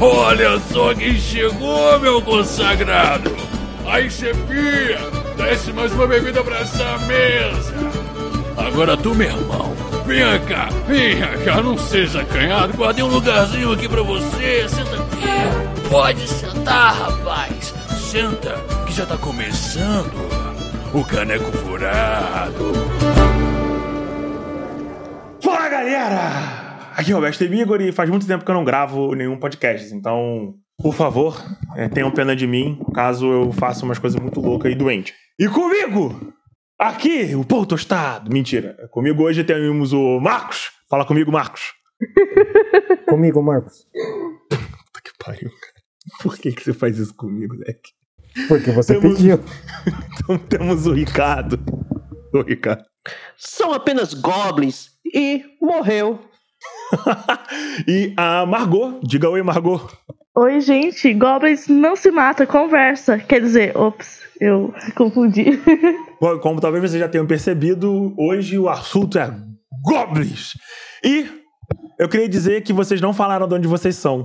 Olha só quem chegou, meu consagrado! Aí, chefia, desce mais uma bebida pra essa mesa! Agora tu, meu irmão, venha cá, venha cá, não seja acanhado, guardei um lugarzinho aqui pra você, senta aqui. Pode sentar, rapaz, senta, que já tá começando o Caneco Furado. Fala, galera! Aqui é o Mestre Igor e faz muito tempo que eu não gravo nenhum podcast, então, por favor, é, tenham pena de mim caso eu faça umas coisas muito loucas e doente. E comigo, aqui, o pão tostado. Mentira. Comigo hoje temos o Marcos. Fala comigo, Marcos. Comigo, Marcos. Puta que pariu, cara. Por que, que você faz isso comigo, Leque? Porque você Temos- pediu. Então temos o Ricardo. O Ricardo. São apenas goblins e morreu. e a Margot. Diga oi, Margot. Oi, gente. Goblins não se mata, conversa. Quer dizer, ops, eu confundi. Bom, como talvez vocês já tenham percebido, hoje o assunto é Goblins. E eu queria dizer que vocês não falaram de onde vocês são.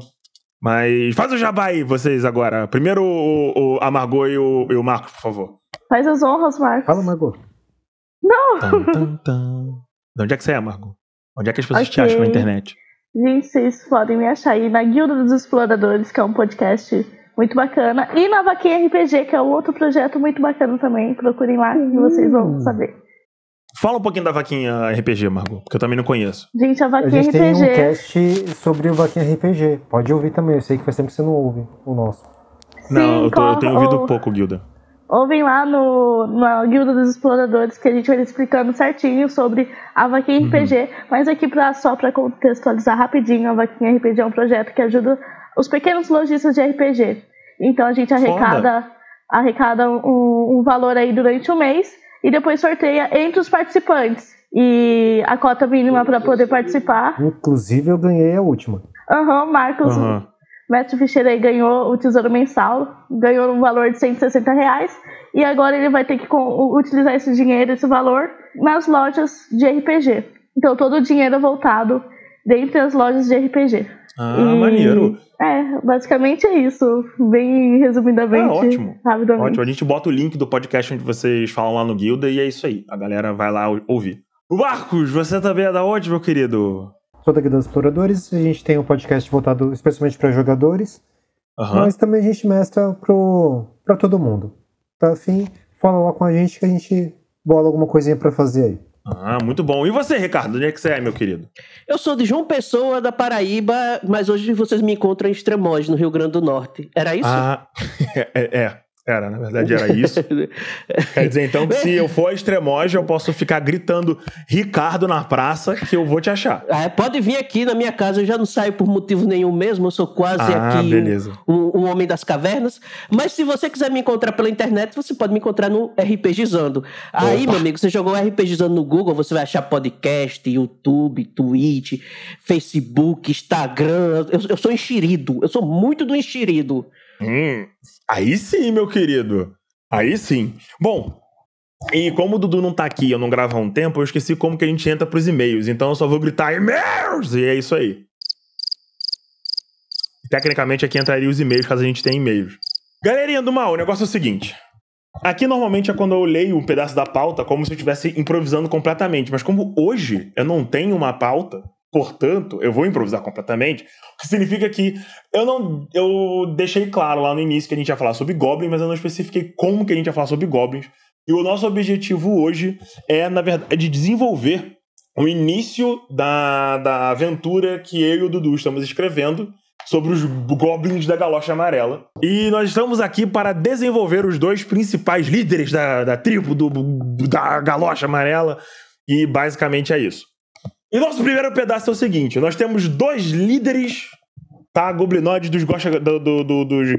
Mas faz o jabá aí, vocês agora. Primeiro o, o, a Margot e o, e o Marcos, por favor. Faz as honras, Marcos. Fala, Margot. Não! Tan, tan, tan. De onde é que você é, Margot? Onde é que as pessoas te Ok. acham na internet? Gente, vocês podem me achar aí na Guilda dos Exploradores, que é um podcast muito bacana. E na Vaquinha RPG, que é um outro projeto muito bacana também. Procurem lá que vocês vão saber. Fala um pouquinho da vaquinha RPG, Margot, porque eu também não conheço. Gente, a A Vaquinha gente tem um RPG. cast sobre o Vaquinha RPG. Pode ouvir também. Eu sei que faz tempo que você não ouve o nosso. não, eu, tô- eu tenho ouvido ou- pouco, Guilda. Ouvem lá no, na Guilda dos Exploradores que a gente vai explicando certinho sobre a Vaquinha Uhum. RPG. Mas aqui pra, só para contextualizar rapidinho, a Vaquinha RPG é um projeto que ajuda os pequenos lojistas de RPG. Então a gente arrecada, arrecada um, um valor aí durante o mês e depois sorteia entre os participantes. E a cota mínima para poder participar. Inclusive, eu ganhei a última. Aham, Marcos, Aham. Mestre Ficheira ganhou o Tesouro Mensal, ganhou um valor de 160 reais, e agora ele vai ter que utilizar esse dinheiro, esse valor, nas lojas de RPG. Então todo o dinheiro é voltado dentre as lojas de RPG. Ah, E- maneiro. É, basicamente é isso. Bem resumidamente. Ah, ótimo. Rapidamente. Ótimo, a gente bota o link do podcast onde vocês falam lá no Guilda e é isso aí. A galera vai lá ou- ouvir. O Marcos, você também é da onde, meu querido? Sou daqui dos Exploradores. A gente tem um podcast voltado especialmente para jogadores. Aham. Mas também a gente mestra pro, pra todo mundo. Tá afim? Fala lá com a gente que a gente bola alguma coisinha pra fazer aí. Ah, muito bom. E você, Ricardo, onde é que você é, meu querido? Eu sou de João Pessoa, da Paraíba, mas hoje vocês me encontram em Extremoz, no Rio Grande do Norte. Era isso? Ah, é, é. Era, na verdade era isso. Quer dizer, então, que se eu for a Extremoja, eu posso ficar gritando Ricardo na praça que eu vou te achar. Ah, pode vir aqui na minha casa, eu já não saio por motivo nenhum mesmo, eu sou quase Ah, aqui um-. Um, um homem das cavernas. Mas se você quiser me encontrar pela internet, você pode me encontrar no RPGizando. Aí, Opa. meu amigo, você jogou RPGizando no Google, você vai achar podcast, YouTube, Twitch, Facebook, Instagram. Eu, eu sou enxerido, eu sou muito do enxerido. Hum, aí sim, meu querido. Aí sim. Bom, e como o Dudu não tá aqui, eu não gravo há um tempo, eu esqueci como que a gente entra pros e-mails. Então eu só vou gritar e-mails! E é isso aí. Tecnicamente aqui entraria os e-mails, caso a gente tenha e-mails. Galerinha do mal, o negócio é o seguinte. Aqui normalmente é quando eu leio um pedaço da pauta como se eu estivesse improvisando completamente. Mas como hoje eu não tenho uma pauta, portanto, eu vou improvisar completamente, o que significa que eu não. Eu deixei claro lá no início que a gente ia falar sobre Goblin, mas eu não especifiquei como que a gente ia falar sobre Goblins. E o nosso objetivo hoje é, na verdade, desenvolver o início da, da aventura que eu e o Dudu estamos escrevendo sobre os Goblins da Galocha Amarela. E nós estamos aqui para desenvolver os dois principais líderes da, da tribo do, da Galocha Amarela. E basicamente é isso. E nosso primeiro pedaço é o seguinte: nós temos dois líderes, tá? Goblinoides dos, do, do- do- dos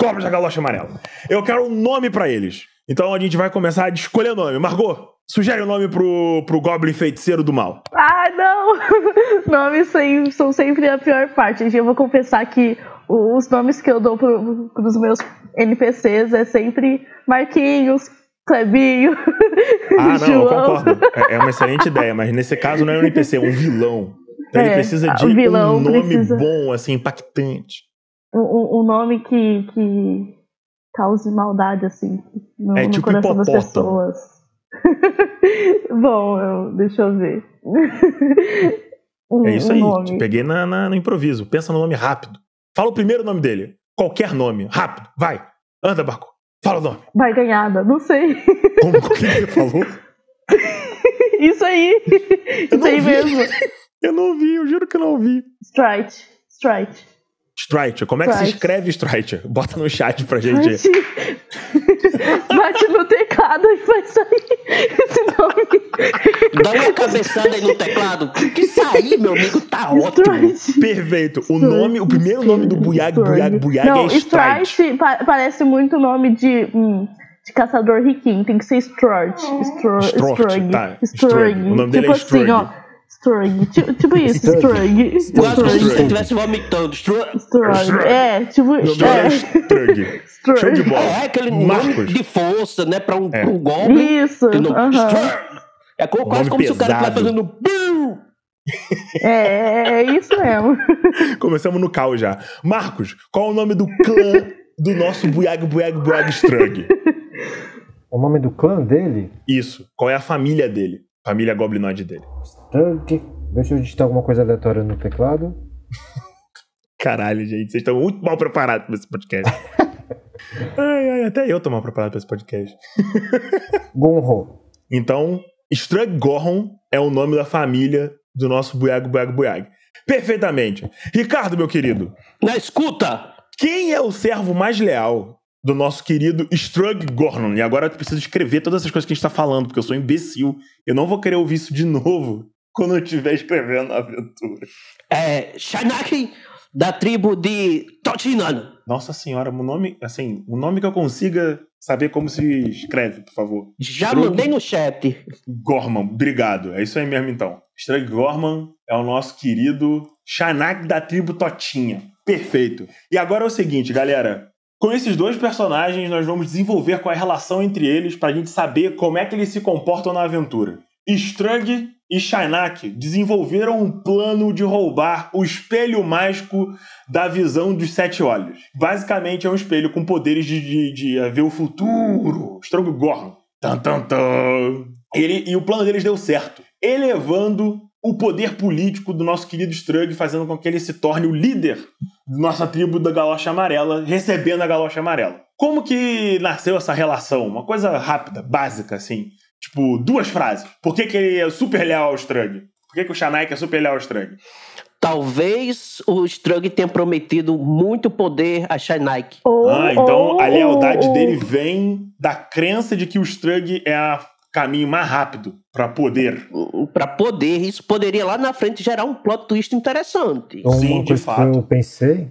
Goblins da Galocha Amarela. Eu quero um nome pra eles. Então a gente vai começar a escolher nome. Margot, sugere o um nome pro, pro Goblin Feiticeiro do Mal. Ah, não! Nomes são sempre a pior parte. Eu vou confessar que os nomes que eu dou pro, pros meus NPCs é sempre Marquinhos, Clebinho, Ah, não, eu concordo. É, é uma excelente ideia, mas nesse caso não é um NPC, é um vilão. Então ele É, precisa o de um nome precisa. bom, assim, impactante. um, um nome que, que cause maldade, assim, no, É no tipo coração das hipopótamo. pessoas. Bom, eu- deixa eu ver. Um- É isso um aí. Te peguei na, na- no improviso. Pensa no nome rápido. Fala o primeiro nome dele. Qualquer nome. Rápido. Vai. Anda, Barco. Fala o nome. Vai ganhada, não sei. Como que você falou? Isso aí. Eu Isso aí vi. mesmo. Eu não ouvi, eu juro que eu não ouvi. Strike. Strike. Strike. Como é que se escreve Strike? Bota no chat pra gente. Bate no teclado e vai sair esse nome. Dá uma cabeçada aí no teclado. Que sair, meu amigo, tá ótimo. Perfeito. O nome, o primeiro nome do Buyag, Buyag, Buyag Não, é Strike. Strike pa- parece muito nome de, hum, de caçador riquinho. Tem que ser Strort. Stro, Strort, Strug. tá. Strug. O nome dele tipo é assim, ó. Strug. Tipo, tipo isso, Strug. Strug. Quase como se estivesse vomitando. Stru- Strug. Strug. É, tipo. Nome é É. Strug. Strug. Show de bola. É aquele nome Marcos. de força, né? Pra um, É. um goblin. Isso. Que não- aham. Stru- É quase Nome como se o cara pesado. estivesse fazendo. Biu! É, é isso mesmo. Começamos no caos já. Marcos, qual é o nome do clã do nosso Buyag, Buyag, Buyag Strug? O nome do clã dele, Isso. Qual é a família dele? Família goblinoide dele. Strug. Deixa eu digitar alguma coisa aleatória no teclado. Caralho, gente. Vocês estão muito mal preparados pra esse podcast. ai, ai, até eu tô mal preparado pra esse podcast. Gonro. Então, Strug Gorhon é o nome da família do nosso Buyag, Buyag, Buyag. Perfeitamente. Ricardo, meu querido, Na escuta! quem é o servo mais leal do nosso querido Strug? E agora eu preciso escrever todas essas coisas que a gente tá falando, porque eu sou um imbecil. Eu não vou querer ouvir isso de novo quando eu estiver escrevendo a aventura. É. Shanaki, da tribo de Totinan. Nossa senhora, o nome, assim, o nome que eu consiga saber como se escreve, por favor. Já Strug mandei no chat. Gorman, obrigado. É isso aí mesmo então. Strug Gorman é o nosso querido Shanak da tribo Totinha. Perfeito. E agora é o seguinte, galera. Com esses dois personagens, nós vamos desenvolver qual é a relação entre eles pra gente saber como é que eles se comportam na aventura. Strug e Shanak desenvolveram um plano de roubar o espelho mágico da visão dos sete olhos. Basicamente é um espelho com poderes de, de, de eh, ver o futuro. Strug Gorman. Tan, tan, tan. Ele, e o plano deles deu certo, elevando o poder político do nosso querido Strug, fazendo com que ele se torne o líder da nossa tribo da Galocha Amarela, recebendo a Galocha Amarela. Como que nasceu essa relação? Uma coisa rápida, básica, assim. Tipo, duas frases. Por que, que ele é super leal ao Strug? Por que, que o Shanaik é super leal ao Strug? Talvez o Strug tenha prometido muito poder a Shanike. Ou- Ah, então ou- a lealdade ou- dele vem da crença de que o Strug é o caminho mais rápido para poder. Pra poder, isso poderia lá na frente gerar um plot twist interessante. Então, Sim, uma de coisa fato. que eu pensei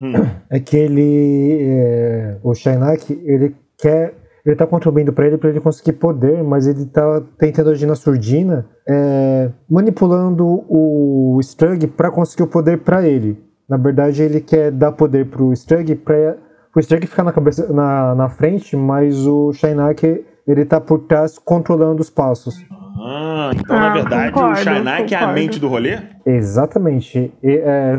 Hum. é que ele. é, o Shainak, ele quer. Ele tá contribuindo pra ele pra ele conseguir poder, mas ele tá tentando agir na surdina, é, manipulando o Strug pra conseguir o poder pra ele. Na verdade, ele quer dar poder pro Strug pra o Strug ficar na, cabeça, na, na frente, mas o Shainak ele tá por trás controlando os passos. Ah, então na Ah, verdade concordo, o Shainak é a mente do rolê? Exatamente. E, é,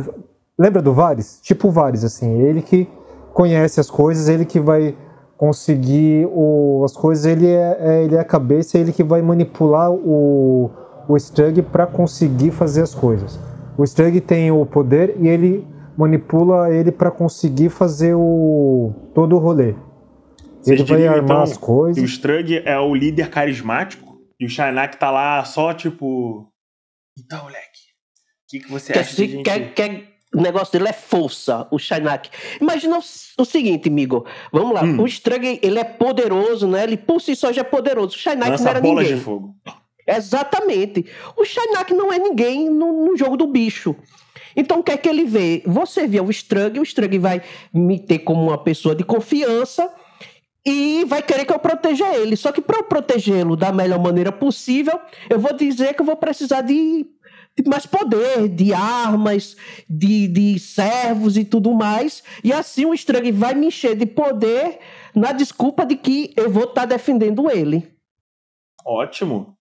lembra do Vares? Tipo o Vares, assim. Ele que conhece as coisas, ele que vai conseguir o, as coisas, ele é, é- ele é a cabeça, ele que vai manipular o, o Strug para conseguir fazer as coisas. O Strug tem o poder e ele manipula ele para conseguir fazer o todo o rolê. Vocês ele vai armar então, as que o coisas. Strug é o líder carismático e o Shainak tá lá só tipo. Então, moleque, o que, que você Quer, acha de dizer, gente... quer, quer, o negócio dele é força, o Shainak. Imagina o, o seguinte, amigo. Vamos lá. Hum. O Strug, ele é poderoso, né? Ele por si só já é poderoso. O Shainak não era bolas ninguém. de fogo. Exatamente. O Shainak não é ninguém no, no jogo do bicho. Então o que é que ele vê? Você vê o Strug, o Strug vai me ter como uma pessoa de confiança e vai querer que eu proteja ele. Só que para eu protegê-lo da melhor maneira possível, eu vou dizer que eu vou precisar de mais poder, de armas, de, de servos e tudo mais. E assim o Strug vai me encher de poder na desculpa de que eu vou estar defendendo ele. Ótimo.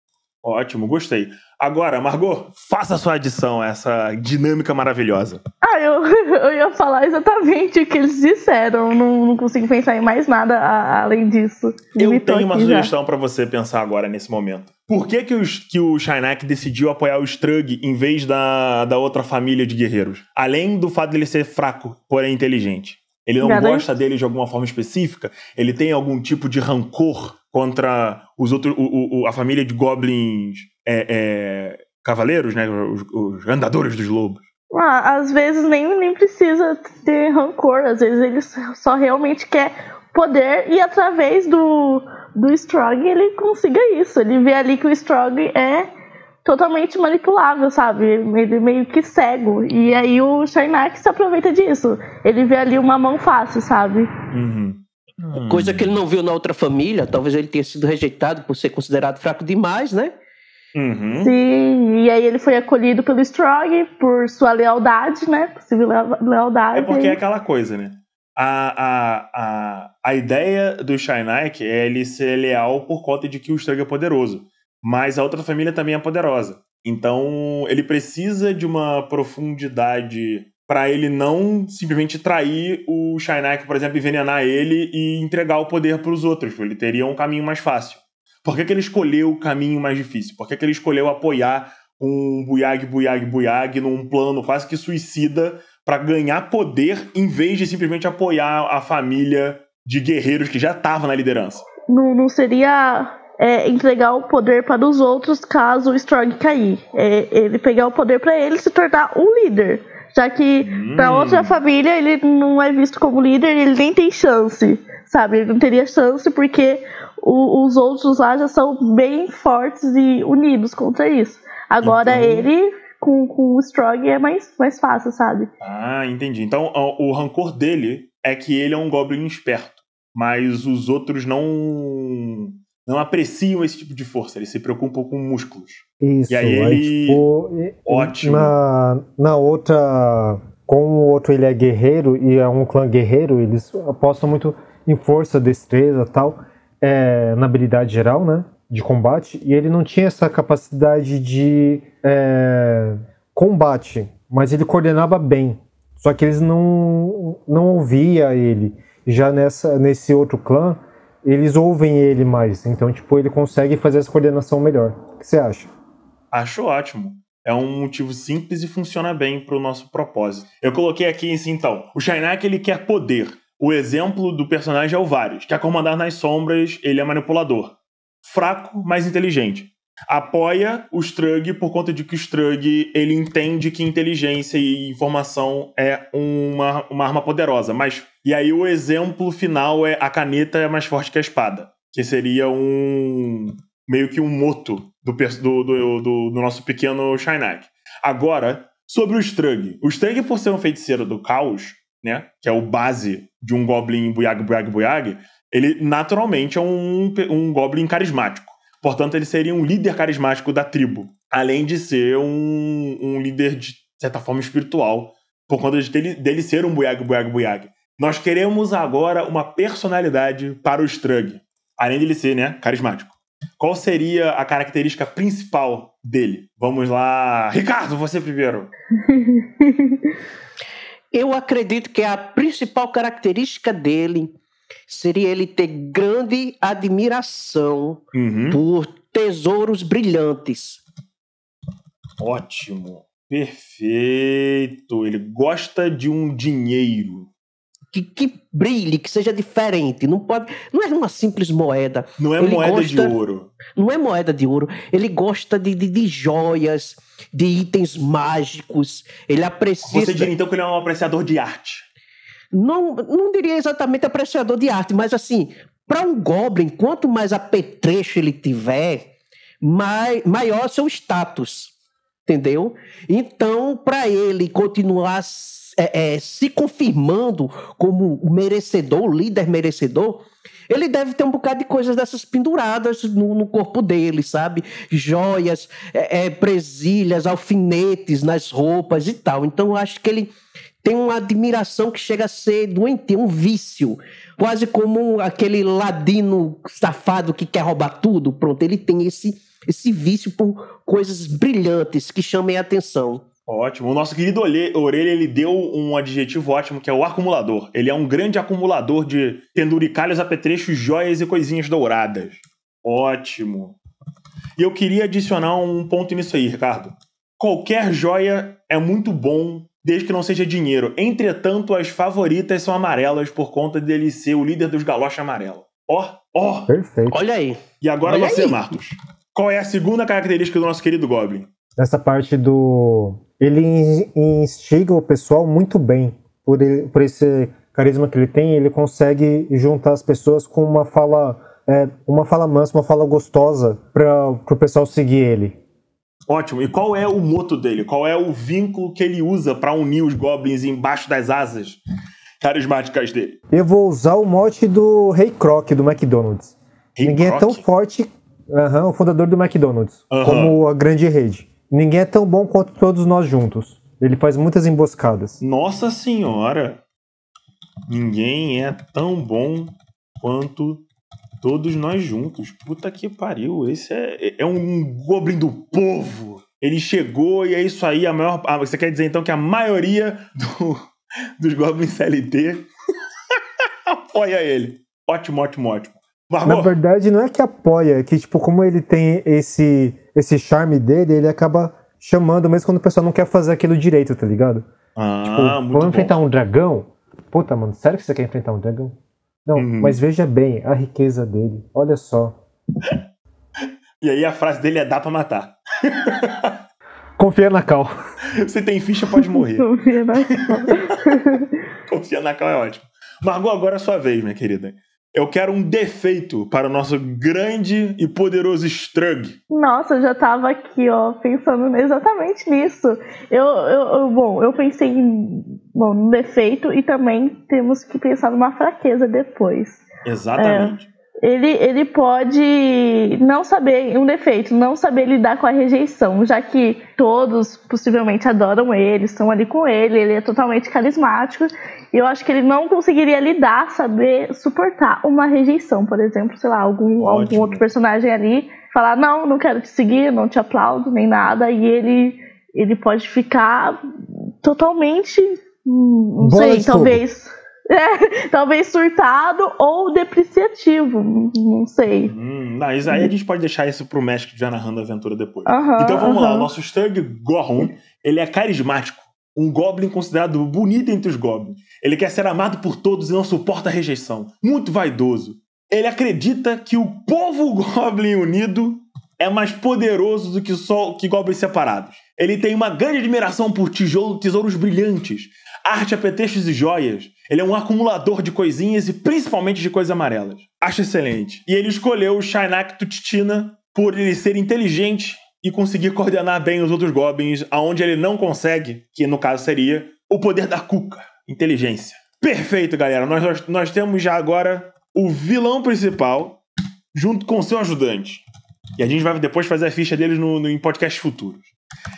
Ótimo, gostei. Agora, Margot, faça a sua adição a essa dinâmica maravilhosa. Ah, eu, eu ia falar exatamente o que eles disseram. Não, não consigo pensar em mais nada a, além disso. Eu tenho uma sugestão para você pensar agora nesse momento. Por que, que, os, que o Shainak decidiu apoiar o Strug em vez da, da outra família de guerreiros? Além do fato dele ser fraco, porém inteligente. Ele não gosta dele de alguma forma específica? Ele tem algum tipo de rancor contra os outros, o, o, a família de goblins é, é, cavaleiros, né? Os, os, andadores dos lobos. Ah, às vezes nem, nem precisa ter rancor, às vezes ele só realmente quer poder e através do, do Strog ele consiga isso. Ele vê ali que o Strog é totalmente manipulável, sabe? Ele meio que cego. E aí o Sharnak se aproveita disso. Ele vê ali uma mão fácil, sabe? Uhum. Hum. Coisa que ele não viu na outra família, talvez ele tenha sido rejeitado por ser considerado fraco demais, né? Uhum. Sim, e aí ele foi acolhido pelo Strog por sua lealdade, né? Possível lealdade. É porque é aquela coisa, né? A, a, a, a ideia do Shainak é ele ser leal por conta de que o Strog é poderoso. Mas a outra família também é poderosa. Então ele precisa de uma profundidade para ele não simplesmente trair o Shainak, por exemplo, envenenar ele e entregar o poder para os outros. Ele teria um caminho mais fácil. Por que, que ele escolheu o caminho mais difícil? Por que, que ele escolheu apoiar um Buyag, Buyag, Buyag num plano quase que suicida para ganhar poder em vez de simplesmente apoiar a família de guerreiros que já estava na liderança? Não, não seria é, entregar o poder para os outros caso o Strong cair. É, ele pegar o poder para ele se tornar um líder. Já que hum. para outra família ele não é visto como líder, ele nem tem chance, sabe? Ele não teria chance porque o, os outros lá já são bem fortes e unidos contra isso. Agora então... ele com, com o Strong é mais, mais fácil, sabe? Ah, entendi. Então o, o rancor dele é que ele é um Goblin esperto, mas os outros não não apreciam esse tipo de força, eles se preocupam com músculos. Isso, e aí ele. tipo, Ótimo. Na, na outra. Como o outro ele é guerreiro e é um clã guerreiro, eles apostam muito em força, destreza tal, é, na habilidade geral, né? De combate, e ele não tinha essa capacidade de é, combate, mas ele coordenava bem. Só que eles não, não ouvia ele. Já nessa, nesse outro clã, eles ouvem ele mais. Então, tipo, ele consegue fazer essa coordenação melhor. O que você acha? Acho ótimo. É um motivo simples e funciona bem para o nosso propósito. Eu coloquei aqui assim, então. O Shainak, ele quer poder. O exemplo do personagem é o Varys. Quer comandar nas sombras, ele é manipulador. Fraco, mas inteligente apoia o Strug por conta de que o Strug ele entende que inteligência e informação é uma, uma arma poderosa. Mas e aí o exemplo final é a caneta é mais forte que a espada, que seria um meio que um moto do, do, do, do, do nosso pequeno Shainak. Agora, sobre o Strug. O Strug, por ser um feiticeiro do caos, né, que é o base de um Goblin Buyag Buyag Buyag, ele naturalmente é um, um Goblin carismático. Portanto, ele seria um líder carismático da tribo, além de ser um, um líder de certa forma espiritual, por conta de dele, dele ser um Buyag Buyag Buyag. Nós queremos agora uma personalidade para o Strug, além de ele ser, né, carismático. Qual seria a característica principal dele? Vamos lá, Ricardo, você primeiro. Eu acredito que a principal característica dele seria ele ter grande admiração uhum. por tesouros brilhantes. Ótimo. Perfeito. Ele gosta de um dinheiro. Que, que brilhe, que seja diferente. Não pode. Não é uma simples moeda. Não é ele moeda gosta, de ouro. Não é moeda de ouro. Ele gosta de, de, de joias, de itens mágicos. Ele aprecia. Você diria então que ele é um apreciador de arte não, não diria exatamente apreciador de arte, mas assim, para um Goblin, quanto mais apetrecho ele tiver, mai, maior seu status. Entendeu? Então, para ele continuar é, é, se confirmando como o merecedor, líder merecedor, ele deve ter um bocado de coisas dessas penduradas no, no corpo dele, sabe? Joias, é, é, presilhas, alfinetes nas roupas e tal. Então, eu acho que ele tem uma admiração que chega a ser doentio, um vício. Quase como aquele ladino safado que quer roubar tudo. Pronto, ele tem esse, esse vício por coisas brilhantes que chamem a atenção. Ótimo. O nosso querido Orelha, ele deu um adjetivo ótimo, que é o acumulador. Ele é um grande acumulador de penduricalhos, apetrechos, joias e coisinhas douradas. Ótimo. E eu queria adicionar um ponto nisso aí, Ricardo. Qualquer joia é muito bom, desde que não seja dinheiro. Entretanto, as favoritas são amarelas por conta dele ser o líder dos galoches amarelos. Ó, ó. Perfeito. Olha aí. E agora Olha você, aí. Marcos. Qual é a segunda característica do nosso querido Goblin? Nessa parte do. Ele in- instiga o pessoal muito bem. Por, ele- por esse carisma que ele tem, ele consegue juntar as pessoas com uma fala. é, uma fala mansa, uma fala gostosa para o pessoal seguir ele. Ótimo. E qual é o moto dele? Qual é o vínculo que ele usa pra unir os goblins embaixo das asas carismáticas dele? Eu vou usar o mote do Rei Croc do McDonald's. Rei Ninguém é Croc? tão forte, aham, o fundador do McDonald's, como a grande rede. Ninguém é tão bom quanto todos nós juntos. Ele faz muitas emboscadas. Nossa senhora! Ninguém é tão bom quanto todos nós juntos. Puta que pariu. Esse é, é um goblin do povo. Ele chegou e é isso aí. A maior. Ah, você quer dizer então que a maioria do- dos goblins CLT apoia ele. Ótimo, ótimo, ótimo. Na verdade, não é que apoia, é que, tipo, como ele tem esse, esse charme dele, ele acaba chamando mesmo quando o pessoal não quer fazer aquilo direito, tá ligado? ah, Tipo, muito vamos bom. enfrentar um dragão? Puta, mano, sério que você quer enfrentar um dragão? Não, Uhum. mas veja bem a riqueza dele. Olha só. E aí a frase dele é dá pra matar. Confia na Cal. Você tem ficha, pode morrer. Não vi, né? Confia na Cal é ótimo. Margot, agora é a sua vez, minha querida. Eu quero um defeito para o nosso grande e poderoso Strug. Nossa, eu já tava aqui, ó, pensando exatamente nisso. Eu, eu, eu- bom, eu pensei em, bom, no defeito e também temos que pensar numa fraqueza depois. Exatamente. Ele, ele pode não saber, um defeito, não saber lidar com a rejeição, já que todos possivelmente adoram ele, estão ali com ele, ele é totalmente carismático. E eu acho que ele não conseguiria lidar, saber suportar uma rejeição, por exemplo, sei lá, algum, algum outro personagem ali falar: não, não quero te seguir, não te aplaudo, nem nada, e ele, ele pode ficar totalmente. hum, Não Bola sei, de fogo. Talvez. É, talvez surtado ou depreciativo, não sei. Hum, não, isso aí a gente pode deixar isso pro mestre que já narrando a aventura depois. Aham, então vamos lá, aham. o nosso Strug Gorham, ele é carismático. Um goblin considerado bonito entre os goblins. Ele quer ser amado por todos e não suporta a rejeição. Muito vaidoso. Ele acredita que o povo goblin unido é mais poderoso do que só que goblins separados. Ele tem uma grande admiração por tijolo, tesouros brilhantes, arte, apetrechos e joias. Ele é um acumulador de coisinhas e principalmente de coisas amarelas. Acho excelente. E ele escolheu o Shainak Tutitina por ele ser inteligente e conseguir coordenar bem os outros goblins, aonde ele não consegue, que no caso seria o poder da cuca, inteligência. Perfeito, galera. Nós, nós, nós temos já agora o vilão principal junto com seu ajudante. E a gente vai depois fazer a ficha deles no, no, em podcasts futuros.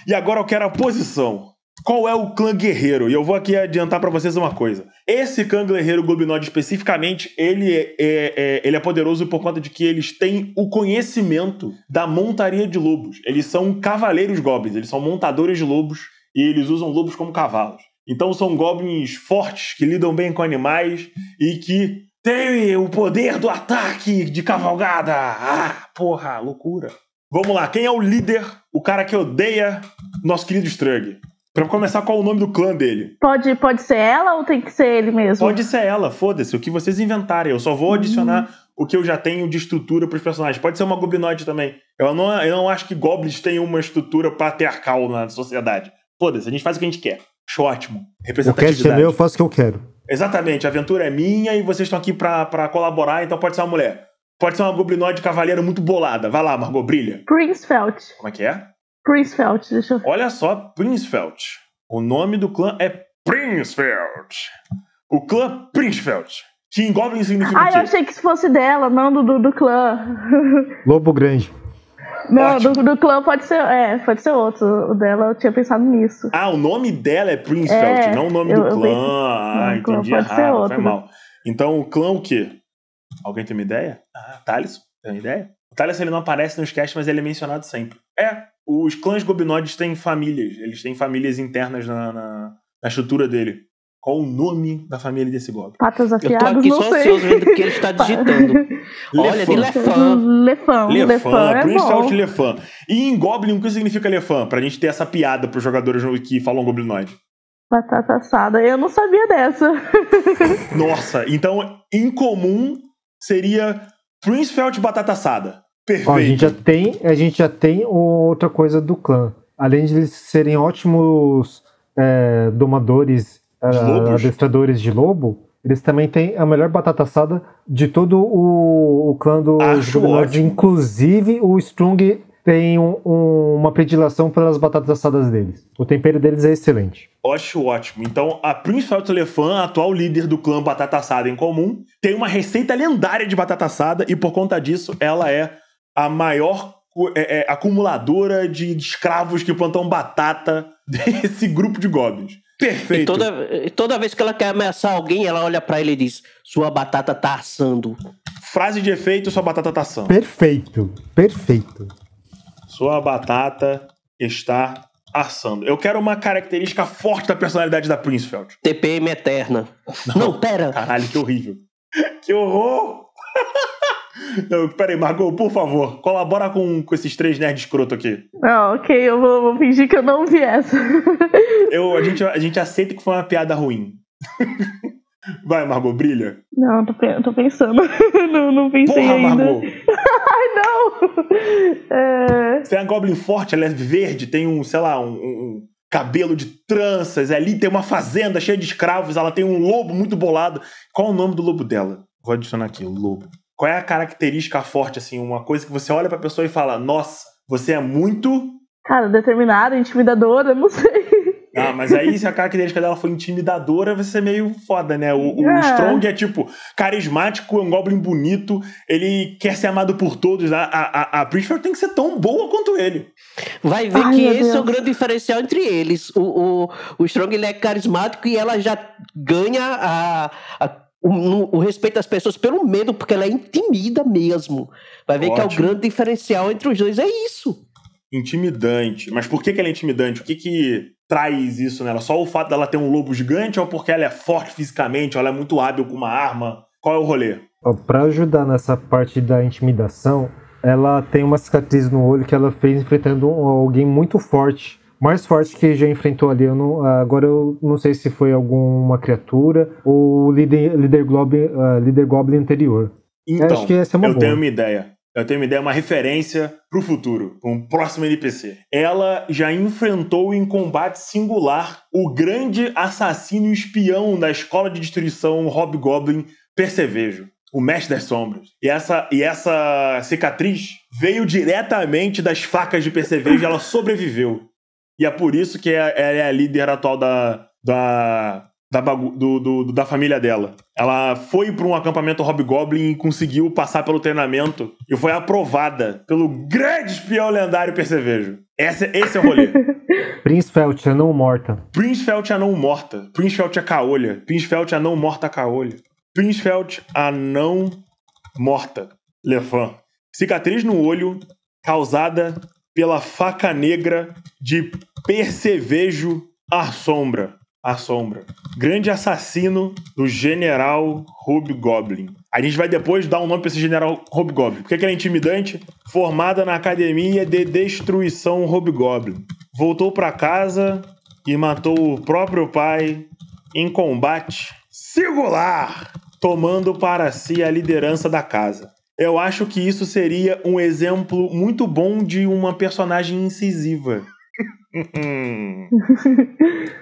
E agora eu quero a posição. Qual é o clã guerreiro? E eu vou aqui adiantar pra vocês uma coisa. Esse clã guerreiro Globinod especificamente, ele é, é- é- ele é poderoso por conta de que eles têm o conhecimento da montaria de lobos. Eles são cavaleiros goblins, eles são montadores de lobos e eles usam lobos como cavalos. Então são goblins fortes que lidam bem com animais e que têm o poder do ataque de cavalgada. Ah, porra, loucura. Vamos lá, quem é o líder, o cara que odeia nosso querido Strug? Pra começar, qual é o nome do clã dele? Pode, pode ser ela ou tem que ser ele mesmo? Pode ser ela, foda-se, o que vocês inventarem. Eu só vou adicionar o que eu já tenho de estrutura pros personagens. Pode ser uma goblinoide também. Eu não, eu não acho que goblins tenham uma estrutura patriarcal na sociedade. Foda-se, a gente faz o que a gente quer. Acho ótimo. O cast é Representatividade. meu, eu faço o que eu quero. Exatamente, a aventura é minha e vocês estão aqui pra, pra colaborar, então pode ser uma mulher. Pode ser uma goblinoide cavaleira muito bolada. Vai lá, Margot, brilha. Princefeld. Como é que é? Princefeld, deixa eu Olha só, Princefeld. O nome do clã é Princefeld. O clã Princefeld. Que em Goblin significa Ah, eu achei que se fosse dela, não do, do, do clã. Lobo grande. Não, do, do, clã pode ser. É, pode ser outro. O dela eu tinha pensado nisso. Ah, o nome dela é Princefeld, É, não o nome eu- do clã. pensei- Ah, clã entendi pode ser errado, outro, foi né? mal. Então o clã o quê? Alguém tem uma ideia? Ah, Thales, tem uma ideia? O Thales ele não aparece nos casts, mas ele é mencionado sempre. É, os clãs gobinoides têm famílias. Eles têm famílias internas na, na, na estrutura dele. Qual o nome da família desse goblin? Patas Eu tô afiadas, aqui não só sei. ansioso vendo o que ele está digitando. Olha, de Lefan. Lefan. Lefan é Princefeld bom. Lefan. E em Goblin, o que significa Lefan? Pra gente ter essa piada pros jogadores que falam goblinoide. Batata assada. Eu não sabia dessa. Nossa, então em comum seria Princefeld Batata Assada. Perfeito. Ó, a gente já tem, a gente já tem outra coisa do clã. Além de eles serem ótimos é, domadores, é, De adestradores de lobo, eles também têm a melhor batata assada de todo o, o clã goblinoides. ótimo. Inclusive, o Strong tem um- um- uma predileção pelas batatas assadas deles. O tempero deles é excelente. Acho ótimo. Então, a Princefeld Lefan, a atual líder do clã Batata Assada em comum, tem uma receita lendária de batata assada e, por conta disso, ela é a maior é, é, acumuladora de escravos que plantam batata desse grupo de goblins. Perfeito. E toda, e toda vez que ela quer ameaçar alguém, ela olha pra ele e diz: Sua batata tá assando. Frase de efeito, sua batata tá assando. Perfeito, perfeito. Sua batata está assando. Eu quero uma característica forte da personalidade da Princefeld. TPM eterna. Não, pera. Caralho, que horrível. Que horror! Não, peraí, Margot, por favor, colabora com, com esses três nerds escroto aqui. Ah, ok, eu vou, vou fingir que eu não vi essa. Eu, a, gente, a gente aceita que foi uma piada ruim. Vai, Margot, brilha. Não, tô, tô pensando. não, não pensei Porra, ainda. Margot. Ai, não! É, Você é uma Goblin forte, ela é verde, tem um, sei lá, um, um cabelo de tranças. Ali tem uma fazenda cheia de escravos, ela tem um lobo muito bolado. Qual o nome do lobo dela? Vou adicionar aqui, o lobo. Qual é a característica forte, assim, uma coisa que você olha pra pessoa e fala, nossa, você é muito... cara, determinada, intimidadora, não sei. Ah, mas aí se a característica dela for intimidadora, vai ser meio foda, né? O, o É. Strong é tipo carismático, é um Goblin bonito, ele quer ser amado por todos. A, a, a, tem que ser tão boa quanto ele. Vai ver Ai, que esse é o Deus. grande diferencial entre eles. O, o, o Strong ele é carismático e ela já ganha a, a- o, o respeito das pessoas pelo medo, porque ela é intimida mesmo. Vai ver que é o Ótimo. grande diferencial entre os dois. É isso. Intimidante. Mas por que, que ela é intimidante? O que, que traz isso nela? Só o fato dela ter um lobo gigante ou porque ela é forte fisicamente, ou ela é muito hábil com uma arma? Qual é o rolê? Ó, Pra ajudar nessa parte da intimidação, ela tem uma cicatriz no olho que ela fez enfrentando alguém muito forte. Mais forte que já enfrentou ali. Eu não- agora eu não sei se foi alguma criatura ou o líder, líder, Goblin, ah, líder Goblin anterior. Então, acho que essa é uma eu boa. tenho uma ideia. Eu tenho uma ideia, uma referência pro futuro, um próximo NPC. Ela já enfrentou em combate singular o grande assassino e espião da escola de destruição Hobgoblin Percevejo, o Mestre das Sombras. E essa, e essa cicatriz veio diretamente das facas de Percevejo e ela sobreviveu. E é por isso que é- ela é a líder atual da, da, da, do- do- da família dela. Ela foi para um acampamento Hobgoblin e conseguiu passar pelo treinamento e foi aprovada pelo grande espião lendário Percevejo. Esse, esse é o rolê. Prince Felt, a não morta. Princefeld Anão Morta. Princefeld a Caolha. Princefeld Anão Morta Caolha. Princefeld Anão Morta. Lefan. Cicatriz no olho causada pela faca negra de Percevejo à sombra. Grande assassino do General Hobgoblin. A gente vai depois dar um nome pra esse General Hobgoblin. Por que que ele é intimidante? Formada na Academia de Destruição Hobgoblin. Voltou pra casa e matou o próprio pai em combate singular, tomando para si a liderança da casa. Eu acho que isso seria um exemplo muito bom de uma personagem incisiva.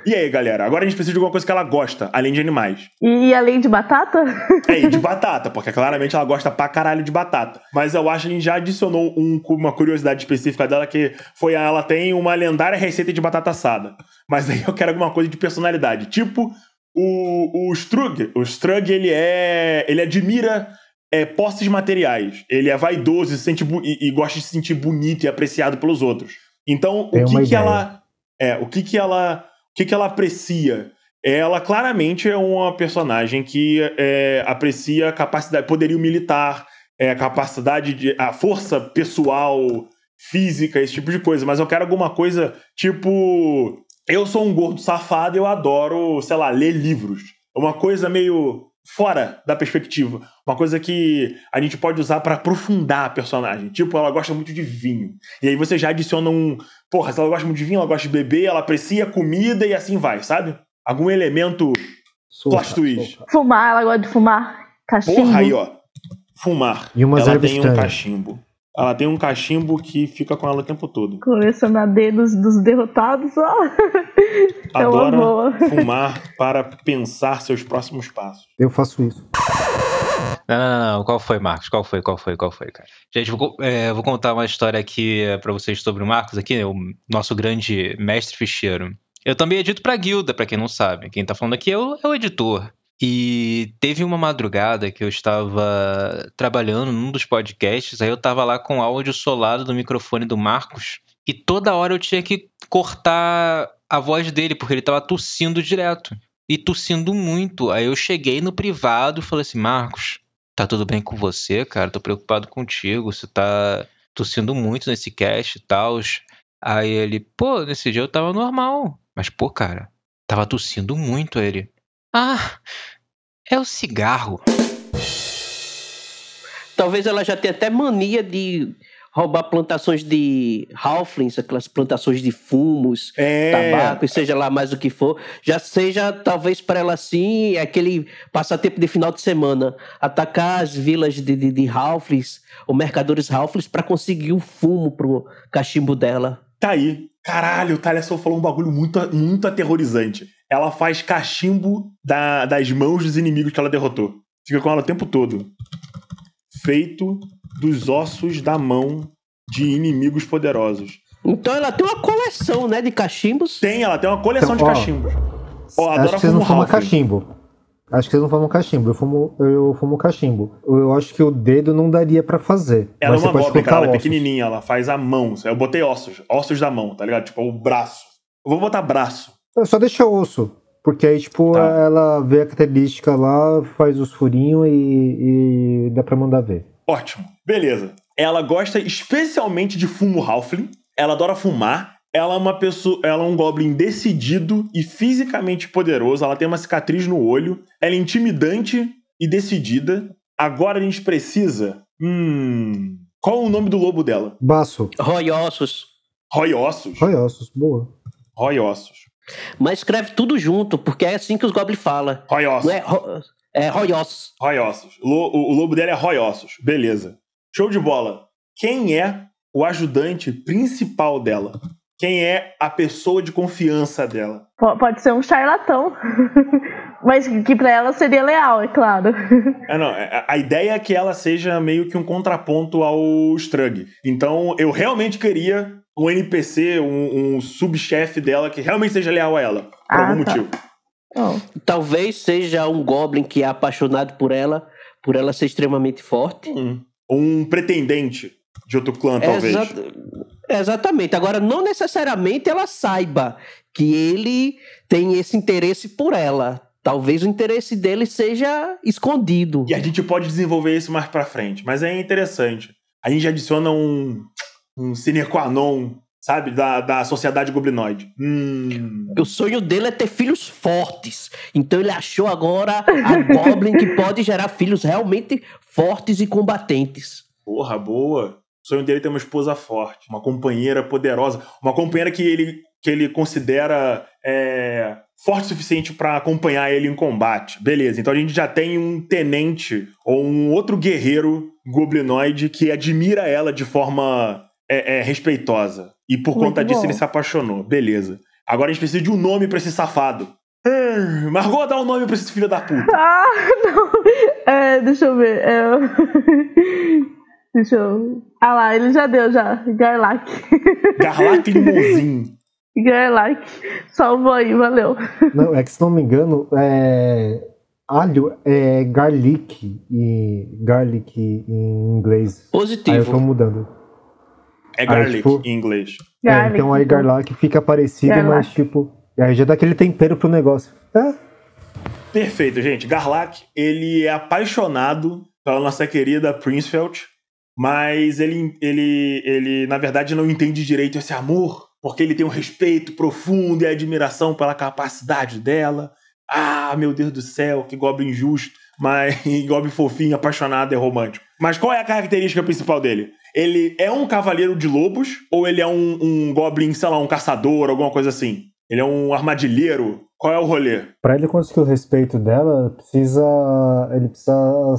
e aí, galera? Agora a gente precisa de alguma coisa que ela gosta, além de animais. E além de batata? É, e de batata, porque claramente ela gosta pra caralho de batata. Mas eu acho que a gente já adicionou um- uma curiosidade específica dela, que foi a- ela tem uma lendária receita de batata assada. Mas aí eu quero alguma coisa de personalidade. Tipo, o, o Strug. O Strug, ele é. ele admira é, posses materiais. Ele é vaidoso e, se sente e, e gosta de se sentir bonito e apreciado pelos outros. Então, Tem o que, que ela. É, o que, que ela. O que, que ela aprecia? Ela claramente é uma personagem que é, aprecia capacidade, poderio militar, é, capacidade de. a força pessoal, física, esse tipo de coisa. Mas eu quero alguma coisa tipo. Eu sou um gordo safado e eu adoro, sei lá, ler livros. Uma coisa meio fora da perspectiva. Uma coisa que a gente pode usar pra aprofundar a personagem. Tipo, ela gosta muito de vinho. E aí você já adiciona um. Porra, se ela gosta muito de vinho, ela gosta de beber, ela aprecia comida e assim vai, sabe? Algum elemento. Soca, Plot twist. Fumar, ela gosta de fumar. Cachimbo. Porra, aí, ó. Fumar. E umas ela tem um cachimbo. Ela tem um cachimbo que fica com ela o tempo todo. Colecionar dedos dos derrotados. Ó. É Adora fumar para pensar seus próximos passos. Eu faço isso. Não, não, não. Qual foi, Marcos? Qual foi? Qual foi? Qual foi, cara? Gente, vou, é, vou contar uma história aqui é, pra vocês sobre o Marcos aqui, o nosso grande mestre ficheiro. Eu também edito pra guilda, pra quem não sabe. Quem tá falando aqui é o, é o editor. E teve uma madrugada que eu estava trabalhando num dos podcasts, aí eu tava lá com o áudio solado do microfone do Marcos, e toda hora eu tinha que cortar a voz dele, porque ele tava tossindo direto. E tossindo muito. Aí eu cheguei no privado e falei assim, Marcos, tá tudo bem com você, cara? Tô preocupado contigo. Você tá tossindo muito nesse cast e tal. Aí ele, pô, nesse dia eu tava normal. Mas, pô, cara, tava tossindo muito. Aí ele, ah, é o cigarro. Talvez ela já tenha até mania de roubar plantações de halflings, aquelas plantações de fumos, É. tabaco, e seja lá mais o que for. Já seja, talvez para ela assim, aquele passatempo de final de semana. Atacar as vilas de, de, de halflings, ou mercadores halflings, para conseguir o fumo pro cachimbo dela. Tá aí. Caralho, o Taliesin falou um bagulho muito, muito aterrorizante. Ela faz cachimbo da- das mãos dos inimigos que ela derrotou. Fica com ela o tempo todo. Feito dos ossos da mão de inimigos poderosos. Então ela tem uma coleção, né, de cachimbos. Tem, ela tem uma coleção Então, de ó, cachimbos. Ó, adora Acho que vocês não fumam cachimbo. Acho que vocês não fumam cachimbo. Eu fumo, eu fumo cachimbo. Eu acho que o dedo não daria pra fazer. Ela mas é uma você pode goblin, cara. Ela é pequenininha. Ela faz a mão. Eu botei ossos. Ossos da mão, tá ligado? Tipo, o braço. Eu vou botar braço. Eu Só deixa osso. Porque aí, tipo, Tá. ela vê a característica lá, faz os furinhos e, e dá pra mandar ver. Ótimo. Beleza. Ela gosta especialmente de fumo Halfling. Ela adora fumar. Ela é uma pessoa, ela é um goblin decidido e fisicamente poderoso. Ela tem uma cicatriz no olho. Ela é intimidante e decidida. Agora a gente precisa. Hum. Qual o nome do lobo dela? Baço. Roy ossos. Roy Ossos. Roy ossos. Boa. Roy Ossos. Mas escreve tudo junto, porque é assim que os goblins falam. Roy Ossos. Não é, ro- é Roy ossos. Roy Ossos. Lo- o, lobo dela é Roy Ossos. Beleza. Show de bola. Quem é o ajudante principal dela? Quem é a pessoa de confiança dela? Po- Pode ser um charlatão. Mas que pra ela seria leal, é claro. É, não, é- a ideia é que ela seja meio que um contraponto ao Strug. Então, eu realmente queria um NPC, um, um subchefe dela que realmente seja leal a ela. Por Ah, algum tá. motivo. Oh. Talvez seja um goblin que é apaixonado por ela, por ela ser extremamente forte. Um, um pretendente de outro clã, talvez. Exa- Exatamente. Agora, não necessariamente ela saiba que ele tem esse interesse por ela. Talvez o interesse dele seja escondido. E a gente pode desenvolver isso mais pra frente. Mas é interessante. A gente adiciona um, um sine qua non, sabe? Da, da sociedade goblinoide. Hum. O sonho dele é ter filhos fortes. Então ele achou agora a Goblin que pode gerar filhos realmente fortes e combatentes. Porra, boa. O sonho dele é ter uma esposa forte, uma companheira poderosa, uma companheira que ele, que ele considera é, forte o suficiente pra acompanhar ele em combate. Beleza, então a gente já tem um tenente ou um outro guerreiro goblinoide que admira ela de forma é, é, respeitosa. E por Muito conta disso bom. ele se apaixonou. Beleza. Agora a gente precisa de um nome pra esse safado. Hum, Margot, dá um nome pra esse filho da puta. Ah, não. É, deixa eu ver. É... Deixa eu. Ah lá, ele já deu já. Garlac. Garlac Limousin. Garlac. Salvou aí, valeu. Não, é que se não me engano, é... alho é garlic e garlic em inglês. Positivo. Aí eu tô mudando. É garlic tipo, em inglês. É, Garlic, então aí garlic fica parecido, Garlic. mas tipo. Aí já dá aquele tempero pro negócio. É, Perfeito, gente. Garlac, ele é apaixonado pela nossa querida Princefeld, mas ele, ele, ele, na verdade, não entende direito esse amor, porque ele tem um respeito profundo e admiração pela capacidade dela. Ah, meu Deus do céu, que goblin injusto, mas goblin fofinho, apaixonado e romântico. Mas qual é a característica principal dele? Ele é um cavaleiro de lobos ou ele é um, um goblin, sei lá, um caçador, alguma coisa assim? Ele é um armadilheiro? Qual é o rolê? Pra ele conseguir o respeito dela, precisa. Ele precisa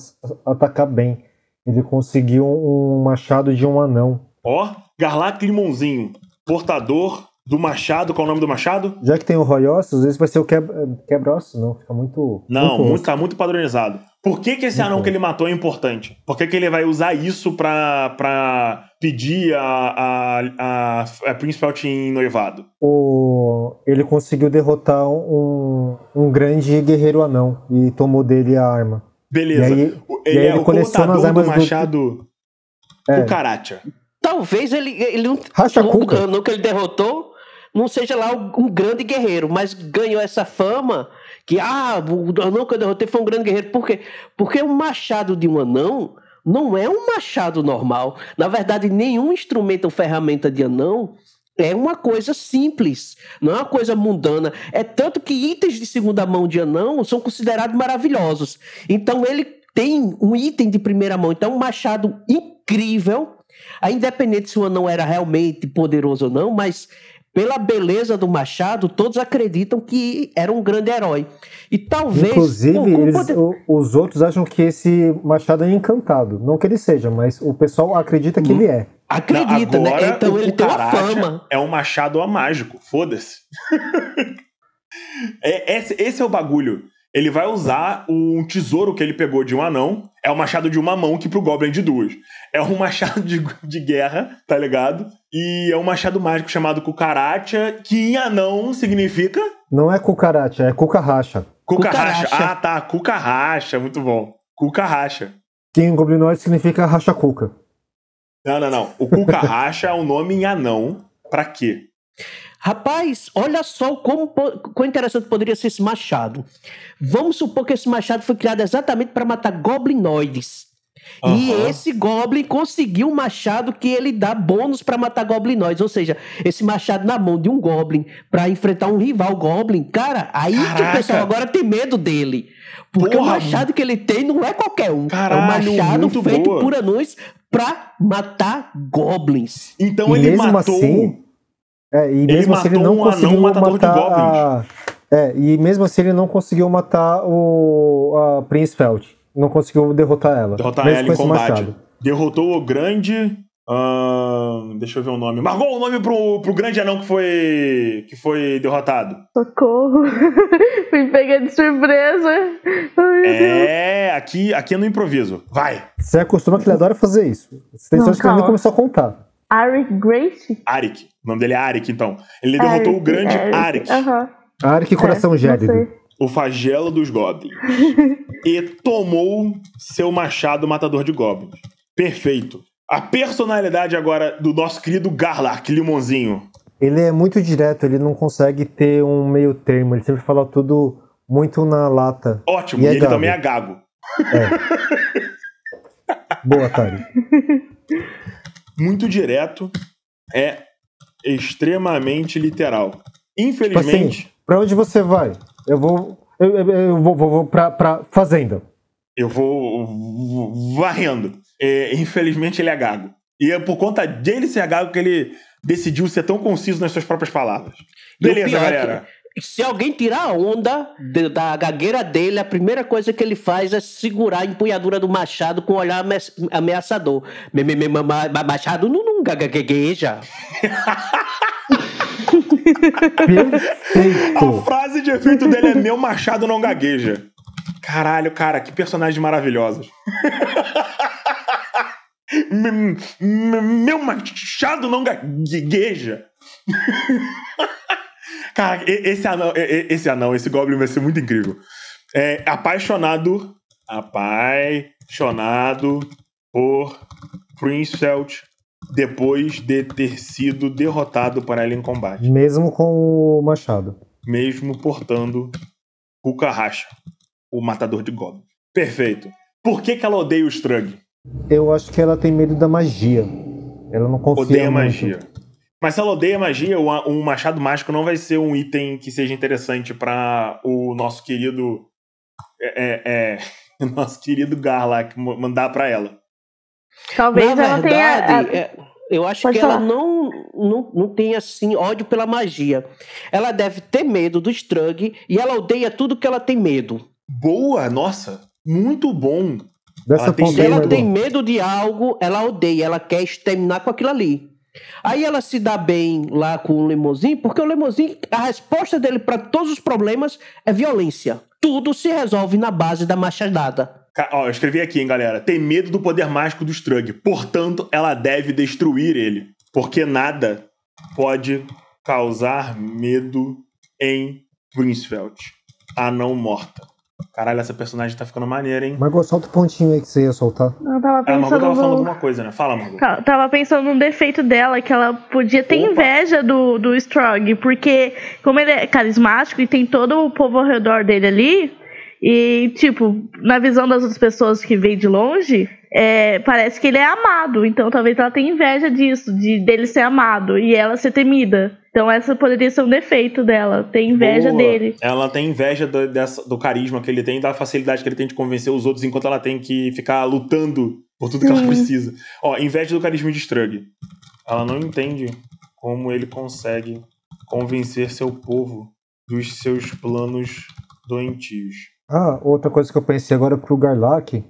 atacar bem. Ele conseguiu um machado de um anão. Ó, Garlac Limonzinho, portador do machado. Qual é o nome do machado? Já que tem o Royossos, esse vai ser o quebra- quebra-osso, não? Fica muito. Não, muito muito, tá muito padronizado. Por que, que esse anão que ele matou é importante? Por que, que ele vai usar isso pra, pra pedir a, a, a, a Príncipe em noivado? O... Ele conseguiu derrotar um, um grande guerreiro anão e tomou dele a arma. Beleza. E aí- ele e aí é ele o as do armas do- machado É. Cucaracha. Talvez ele, ele não, Racha no, cuca. no que ele derrotou não seja lá um, grande guerreiro, mas ganhou essa fama que ah, o anão que eu derrotei foi um grande guerreiro. Por quê? Porque o machado de um anão não é um machado normal. Na verdade, nenhum instrumento ou ferramenta de anão é uma coisa simples, não é uma coisa mundana. É tanto que itens de segunda mão de anão são considerados maravilhosos. Então ele tem um item de primeira mão, então um machado incrível, independente se o anão era realmente poderoso ou não, mas pela beleza do machado, todos acreditam que era um grande herói. E talvez. Inclusive, com- com eles- poder- o- os outros acham que esse machado é encantado. Não que ele seja, mas o pessoal acredita Hum. que ele é. acredita, Agora, né? Então ele tem uma fama. É um machado mágico. Foda-se. É, esse, esse é o bagulho. Ele vai usar um tesouro que ele pegou de um anão. É o machado de uma mão que pro Goblin é de duas. É um machado de, de guerra, tá ligado? E é um machado mágico chamado Cucaracha, que em anão significa Não é cucaracha, é cucarracha. Cucaracha. Cucaracha. Ah, tá. Cucarracha. Muito bom. Cucarracha. Que em goblinoide significa racha-cuca. Não, não, não. O Cucarracha é um nome em anão. Pra quê? Rapaz, olha só como quão interessante poderia ser esse machado. Vamos supor que esse machado foi criado exatamente para matar goblinoides. E Aham. esse Goblin conseguiu um machado que ele dá bônus pra matar Goblinoides. Ou seja, esse machado na mão de um Goblin pra enfrentar um rival Goblin. Cara, aí que Caraca. o pessoal agora tem medo dele. Porque Porra. o machado que ele tem não é qualquer um. Caralho, é um machado feito boa. por anões pra matar Goblins. Então E ele mesmo matou. assim, É, e mesmo assim ele não um anão conseguiu de matar a... É, e mesmo assim ele não conseguiu matar o a Prince Feld. Não conseguiu derrotar ela. derrotar mesmo ela em combate. machado. Derrotou o grande. deixa eu ver o nome. Marcou o nome pro, pro grande anão que foi. que foi derrotado. Socorro. Fui pegar de surpresa. Ai, meu Deus. É, aqui, aqui é no improviso. Vai! Você acostuma que ele adora fazer isso. Você tem Não, que ele nem calma. começou a contar. Arik Grace? Arik. O nome dele é Arik, então. Ele derrotou o Arik, grande Arik, Aham. Ah, que coração É, gélido. o flagelo dos goblins. e tomou seu machado matador de goblins. Perfeito. A personalidade agora do nosso querido Garlark, Limonzinho. Ele é muito direto, ele não consegue ter um meio termo. Ele sempre fala tudo muito na lata. Ótimo. E E, é ele gago. também é gago. Boa, Tari. muito direto, é extremamente literal. Tipo Infelizmente, assim, pra onde você vai? Eu vou. Eu, eu- eu vou, vou, vou pra, pra fazenda. eu vou varrendo. É, infelizmente, ele é gago. E é por conta dele ser gago que ele decidiu ser tão conciso nas suas próprias palavras. Beleza, é galera. que Se alguém tirar a onda de- da gagueira dele, a primeira coisa que ele faz é segurar a empunhadura do machado com um olhar ame- ameaçador. Me- me- me- ma- ma- Machado não, não gagueja. A Perfeito. frase de efeito dele é: Meu machado não gagueja. Caralho, cara, que personagens maravilhosos. Me- me- Meu machado não gagueja. Cara, esse anão, esse anão, esse Goblin vai ser muito incrível. É apaixonado. Apaixonado por Princefeld depois de ter sido derrotado por ela em combate. Mesmo com o machado. Mesmo portando o Carracha, o matador de goblins. Perfeito. Por que, que ela odeia o Strug? Eu acho que ela tem medo da magia. Ela não confia Odeia muito. magia. Mas se ela odeia magia, o, o machado mágico não vai ser um item que seja interessante para o nosso querido. É, é, é, nosso querido Garlac mandar para ela. Talvez Na ela verdade, tenha. é, eu acho Pode que ela falar. não, não, não tem assim ódio pela magia. Ela deve ter medo do Strug e ela odeia tudo que ela tem medo. Boa, nossa, muito bom. Dessa Ela tem ela Margot. tem medo de algo, ela odeia, ela quer exterminar com aquilo ali. Aí ela se dá bem lá com o Lemozinho, porque o Lemozinho, a resposta dele para todos os problemas é violência. Tudo se resolve na base da machadada. Ó, eu escrevi aqui, hein, galera. Tem medo do poder mágico do Strug. Portanto, ela deve destruir ele. Porque nada pode causar medo em Princefeld. A não morta. Caralho, essa personagem tá ficando maneira, hein? Margot, solta o pontinho aí que você ia soltar. Eu tava Ah, a Margot pensando tava falando no. alguma coisa, né? Fala, Margot. Ta- Tava pensando num defeito dela, que ela podia ter Opa. inveja do, do Strog, porque como ele é carismático e tem todo o povo ao redor dele ali, e tipo, na visão das outras pessoas que veem de longe, é, parece que ele é amado. Então talvez ela tenha inveja disso, de dele ser amado e ela ser temida. Então essa poderia ser um defeito dela, ter inveja Boa. dele. Ela tem inveja do, dessa- do carisma que ele tem, da facilidade que ele tem de convencer os outros, enquanto ela tem que ficar lutando por tudo que ela precisa. Ó, inveja do carisma de Strug. Ela não entende como ele consegue convencer seu povo dos seus planos doentios. Ah, outra coisa que eu pensei agora pro Garlac,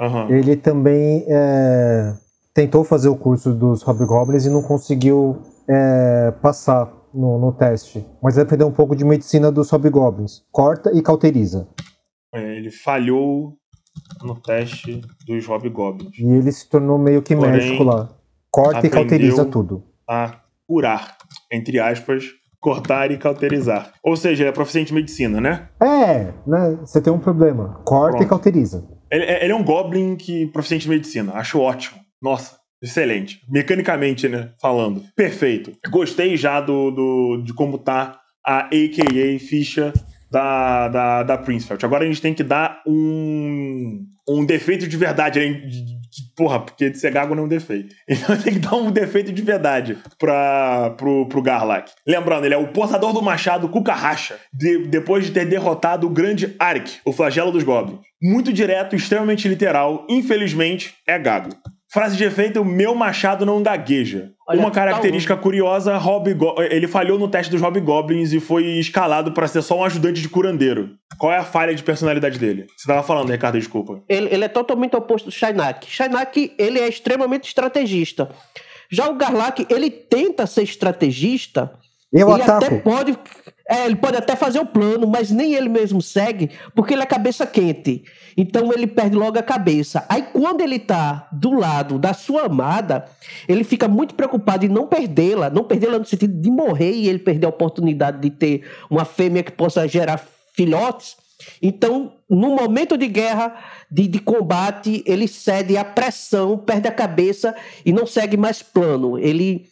Aham. ele também é, tentou fazer o curso dos Hobgoblins e não conseguiu é, passar no, no teste. Mas ele aprendeu um pouco de medicina dos Hobgoblins. Corta e cauteriza. É, ele falhou no teste dos Hobgoblins E ele se tornou meio que Porém, médico lá. Corta e cauteriza tudo. a curar, entre aspas, cortar e cauterizar. Ou seja, ele é proficiente em medicina, né? É, né? Você tem um problema. Corta e Pronto. cauteriza. Ele, ele é um Goblin que proficiente em medicina. Acho ótimo. Nossa, excelente. Mecanicamente, né? Falando. Perfeito. Gostei já do, do, de como tá a AKA ficha da, da, da Princefeld. Agora a gente tem que dar um, um defeito de verdade. De- de- Porra, porque de ser gago não é um defeito. Então tem que dar um defeito de verdade pra, pro, pro Garlac. Lembrando, ele é o portador do machado Kukarasha, de, depois de ter derrotado o grande Arik, o flagelo dos Goblins. Muito direto, extremamente literal, infelizmente, é gago. Frase de efeito: Meu machado não gagueja. Olha, Uma característica curiosa: Hobgo- ele falhou no teste dos Hobgoblins e foi escalado para ser só um ajudante de curandeiro. Qual é a falha de personalidade dele? Você tava falando, Ricardo, desculpa. Ele, ele é totalmente oposto do Shainak. Shainak, ele é extremamente estrategista. Já o Garlac, ele tenta ser estrategista. Eu ele até ataco. pode. É, ele pode até fazer o plano, mas nem ele mesmo segue, porque ele é cabeça quente. Então ele perde logo a cabeça. Aí quando ele tá do lado da sua amada, ele fica muito preocupado em não perdê-la, não perdê-la no sentido de morrer e ele perder a oportunidade de ter uma fêmea que possa gerar filhotes. Então, no momento de guerra, de, de combate, ele cede à pressão, perde a cabeça e não segue mais plano. Ele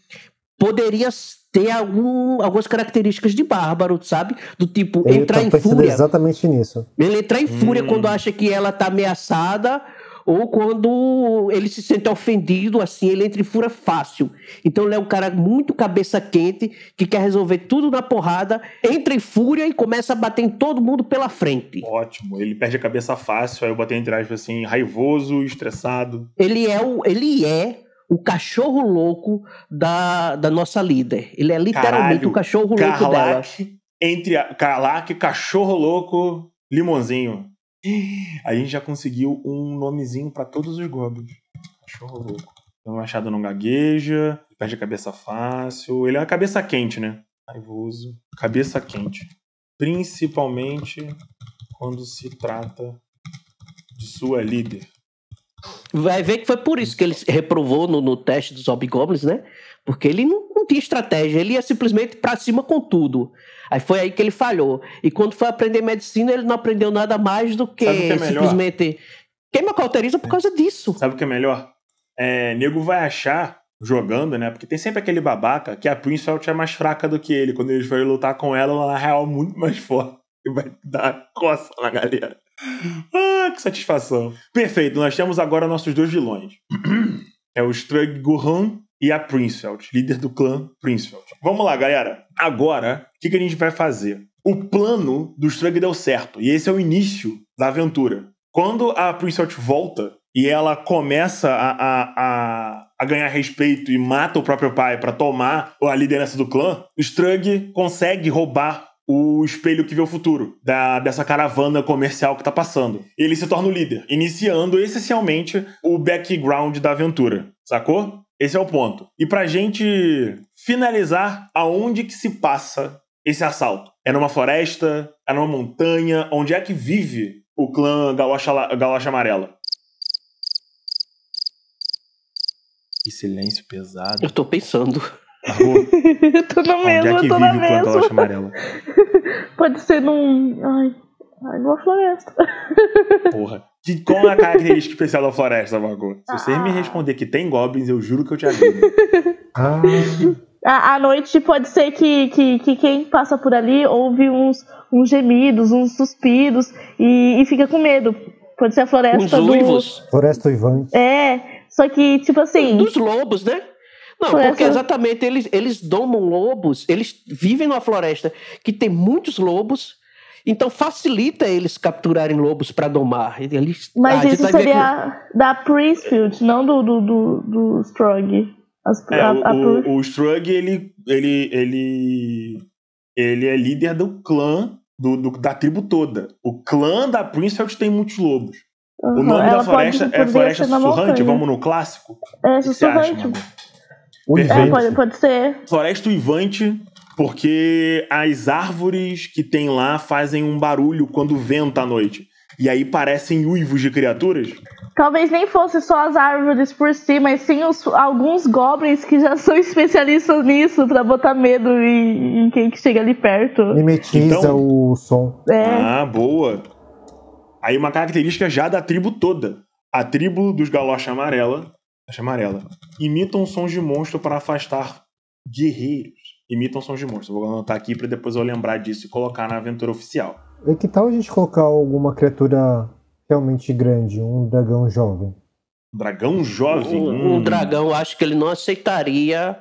poderia ter algum, algumas características de bárbaro, sabe? Do tipo, Ele entrar tá em fúria. exatamente nisso. Ele entra em fúria Hum. quando acha que ela tá ameaçada ou quando ele se sente ofendido, assim, ele entra em fúria fácil. Então ele é um cara muito cabeça quente, que quer resolver tudo na porrada, entra em fúria e começa a bater em todo mundo pela frente. Ótimo. Ele perde a cabeça fácil, aí eu botei entre aspas assim, raivoso, estressado. Ele é o, ele é o cachorro louco da, da nossa líder. Ele é literalmente Caralho, o cachorro louco dela. Entre a, Karlak, cachorro louco, limonzinho. A gente já conseguiu um nomezinho pra todos os goblins. Cachorro louco. O machado não gagueja, perde a cabeça fácil. Ele é uma cabeça quente, né? Raivoso. Cabeça quente. Principalmente quando se trata de sua líder. Vai ver que foi por isso que ele reprovou no, no teste dos Hobgoblins, né? Porque ele não, não tinha estratégia, ele ia simplesmente para cima com tudo. Aí foi aí que ele falhou. E quando foi aprender medicina, ele não aprendeu nada mais do que, que é simplesmente queima cauteriza por causa disso. Sabe o que é melhor? É, nego vai achar jogando, né? Porque tem sempre aquele babaca que a Princefeld é mais fraca do que ele. Quando ele vai lutar com ela, ela na real é muito mais forte. E vai dar coça na galera. Ah, que satisfação. Perfeito, nós temos agora nossos dois vilões. É o Strug Gohan e a Princefeld, líder do clã Princefeld. Vamos lá, galera. Agora, o que, que a gente vai fazer? O plano do Strug deu certo. E esse é o início da aventura. Quando a Princefeld volta e ela começa a, a, a, a, ganhar respeito e mata o próprio pai para tomar a liderança do clã, Strug consegue roubar o espelho que vê o futuro da, dessa caravana comercial que tá passando. Ele se torna o líder, iniciando essencialmente o background da aventura, sacou? Esse é o ponto. E pra gente finalizar, aonde que se passa esse assalto? É numa floresta? É numa montanha? Onde é que vive o clã Galocha, Galocha Amarela? Que silêncio pesado. Eu tô pensando. tô no mesmo, é eu tô na mesma. amarela? Pode ser num. Ai, ai, numa floresta. Porra. Que, qual é a característica especial da floresta, Margot? Se você ah. me responder que tem goblins, eu juro que eu te ajudo. ah. À noite pode ser que, que, que, quem passa por ali ouve uns, uns gemidos, uns suspiros e, e fica com medo. Pode ser a floresta uns do. Uivos. Floresta uivante. É, só que, tipo assim. Dos lobos, né? Não, floresta... porque exatamente eles, eles domam lobos, eles vivem numa floresta que tem muitos lobos, então facilita eles capturarem lobos para domar. Eles, Mas isso seria que... da Priestfield, não do, do, do, do Strug. As, é, a, a, o, o Strug, ele, ele, ele, ele é líder do clã, do, do, da tribo toda. O clã da Priestfield tem muitos lobos. Uhum. O nome Ela da floresta é Floresta Sussurrante, vamos no clássico? É, Sussurrante. É, pode, pode ser. Floresta Uivante, porque as árvores que tem lá fazem um barulho quando venta à noite. E aí parecem uivos de criaturas. Talvez nem fosse só as árvores por si, mas sim os, alguns goblins que já são especialistas nisso para botar medo em, em, quem que chega ali perto. Mimetiza então, o som. É. Ah, boa. Aí uma característica já da tribo toda. A tribo dos galocha amarela, amarela, imitam sons de monstro para afastar guerreiros. Imitam sons de monstro. Vou anotar aqui para depois eu lembrar disso e colocar na aventura oficial. E que tal a gente colocar alguma criatura realmente grande, um dragão jovem? Dragão jovem? Um, um dragão, acho que ele não aceitaria.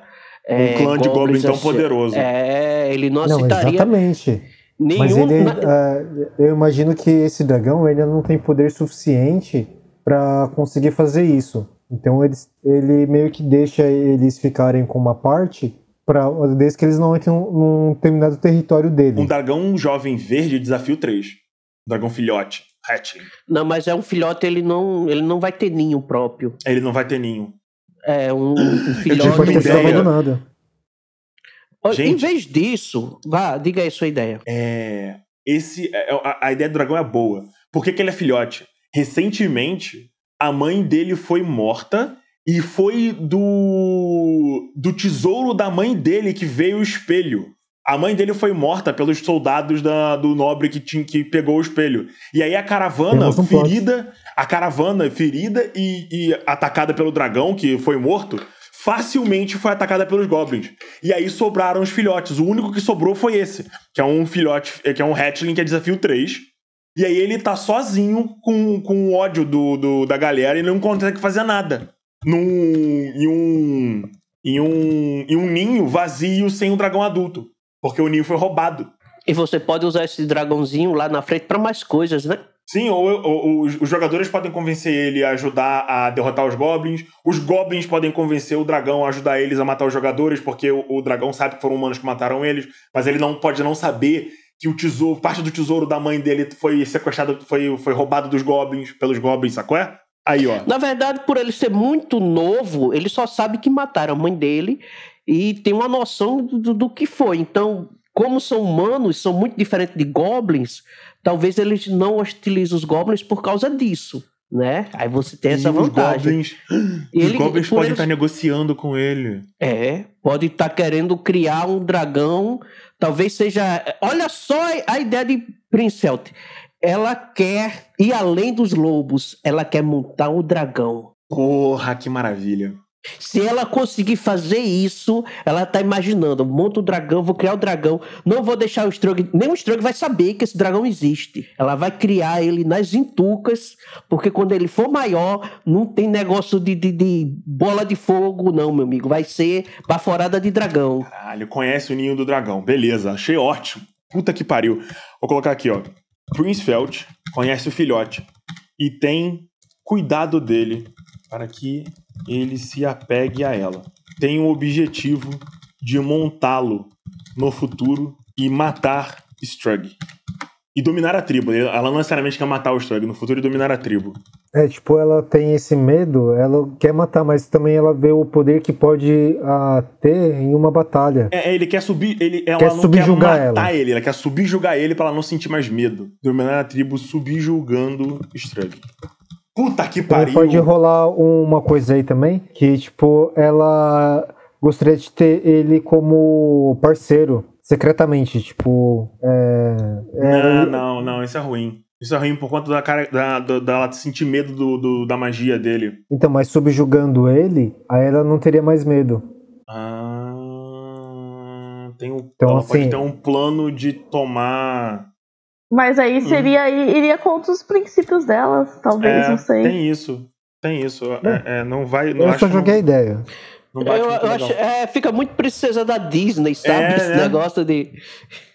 Um é, clã de goblins tão poderoso. É, ele não, não aceitaria. Exatamente. Nenhum... Mas ele, uh, eu imagino que esse dragão ele não tem poder suficiente para conseguir fazer isso. Então ele, ele meio que deixa eles ficarem com uma parte para desde que eles não entrem num determinado território dele. Um dragão jovem verde, desafio 3. Dragão filhote, hatchling. Não, mas é um filhote, ele não, ele não vai ter ninho próprio. Ele não vai ter ninho. É, um, um filhote. Ele pode abandonado. Gente, em vez disso, vá, diga aí a sua ideia. É. Esse, é, a, a ideia do dragão é boa. Por que, que ele é filhote? Recentemente, a mãe dele foi morta e foi do do tesouro da mãe dele que veio o espelho. A mãe dele foi morta pelos soldados da, do nobre que, tinha, que pegou o espelho. E aí a caravana ferida, a caravana ferida e, e atacada pelo dragão que foi morto, facilmente foi atacada pelos goblins. E aí sobraram os filhotes. O único que sobrou foi esse, que é um filhote, que é um hatchling que é desafio 3. E aí ele tá sozinho com, com ódio do, do, da galera e não consegue fazer nada. Num, em, um, em, um, em um ninho vazio sem um dragão adulto. Porque o ninho foi roubado. E você pode usar esse dragãozinho lá na frente para mais coisas, né? Sim, ou, ou, ou, os jogadores podem convencer ele a ajudar a derrotar os goblins. Os goblins podem convencer o dragão a ajudar eles a matar os jogadores, porque o, o dragão sabe que foram humanos que mataram eles, mas ele não pode não saber que o tesouro, parte do tesouro da mãe dele foi sequestrado, foi, foi roubado dos goblins, pelos goblins, sacou? É? Aí, ó. Na verdade, por ele ser muito novo, ele só sabe que mataram a mãe dele e tem uma noção do, do que foi. Então, como são humanos, são muito diferentes de goblins, talvez eles não hostilizem os goblins por causa disso. né? Aí você tem E essa os vantagem. goblins, E os ele- goblins podem eles- estar negociando com ele. É, pode estar querendo criar um dragão. Talvez seja. Olha só a ideia de Princelt. Ela quer ir além dos lobos. Ela quer montar um dragão. Porra, que maravilha. Se ela conseguir fazer isso, ela tá imaginando: monta o dragão, vou criar o dragão, não vou deixar o Strug, nem o Strug vai saber que esse dragão existe. Ela vai criar ele nas entucas, porque quando ele for maior, não tem negócio de, de, de bola de fogo, não, meu amigo. Vai ser baforada de dragão. Caralho, conhece o ninho do dragão. Beleza, achei ótimo. Puta que pariu. Vou colocar aqui, ó. Princefeld conhece o filhote e tem cuidado dele para que ele se apegue a ela. Tem o objetivo de montá-lo no futuro e matar Strug. E dominar a tribo. Ela não necessariamente quer matar o Strug no futuro e dominar a tribo. É, tipo, ela tem esse medo, ela quer matar, mas também ela vê o poder que pode ah, ter em uma batalha. É, é, ele quer subir. Ele, ela Quer não subjugar quer matar ela. ele, ela quer subjugar ele pra ela não sentir mais medo. Dominar a tribo subjugando Strug. Puta que Também pariu! pode rolar uma coisa aí também, que, tipo, ela gostaria de ter ele como parceiro, secretamente, tipo. É, é, Não, não, não, isso é ruim. Isso é ruim por conta da cara da, da, dela sentir medo do, do- da magia dele. Então, mas subjugando ele, aí ela não teria mais medo. Ah, tem um, Então, ela pode assim- ter um plano de tomar. Mas aí Hum. seria iria contra os princípios delas, talvez, É, não sei. tem isso. Tem isso. É, é, não vai. Não Eu acho só joguei a ideia. não bate Eu, muito eu acho, é, fica muito princesa da Disney, sabe? É, Esse né? negócio de.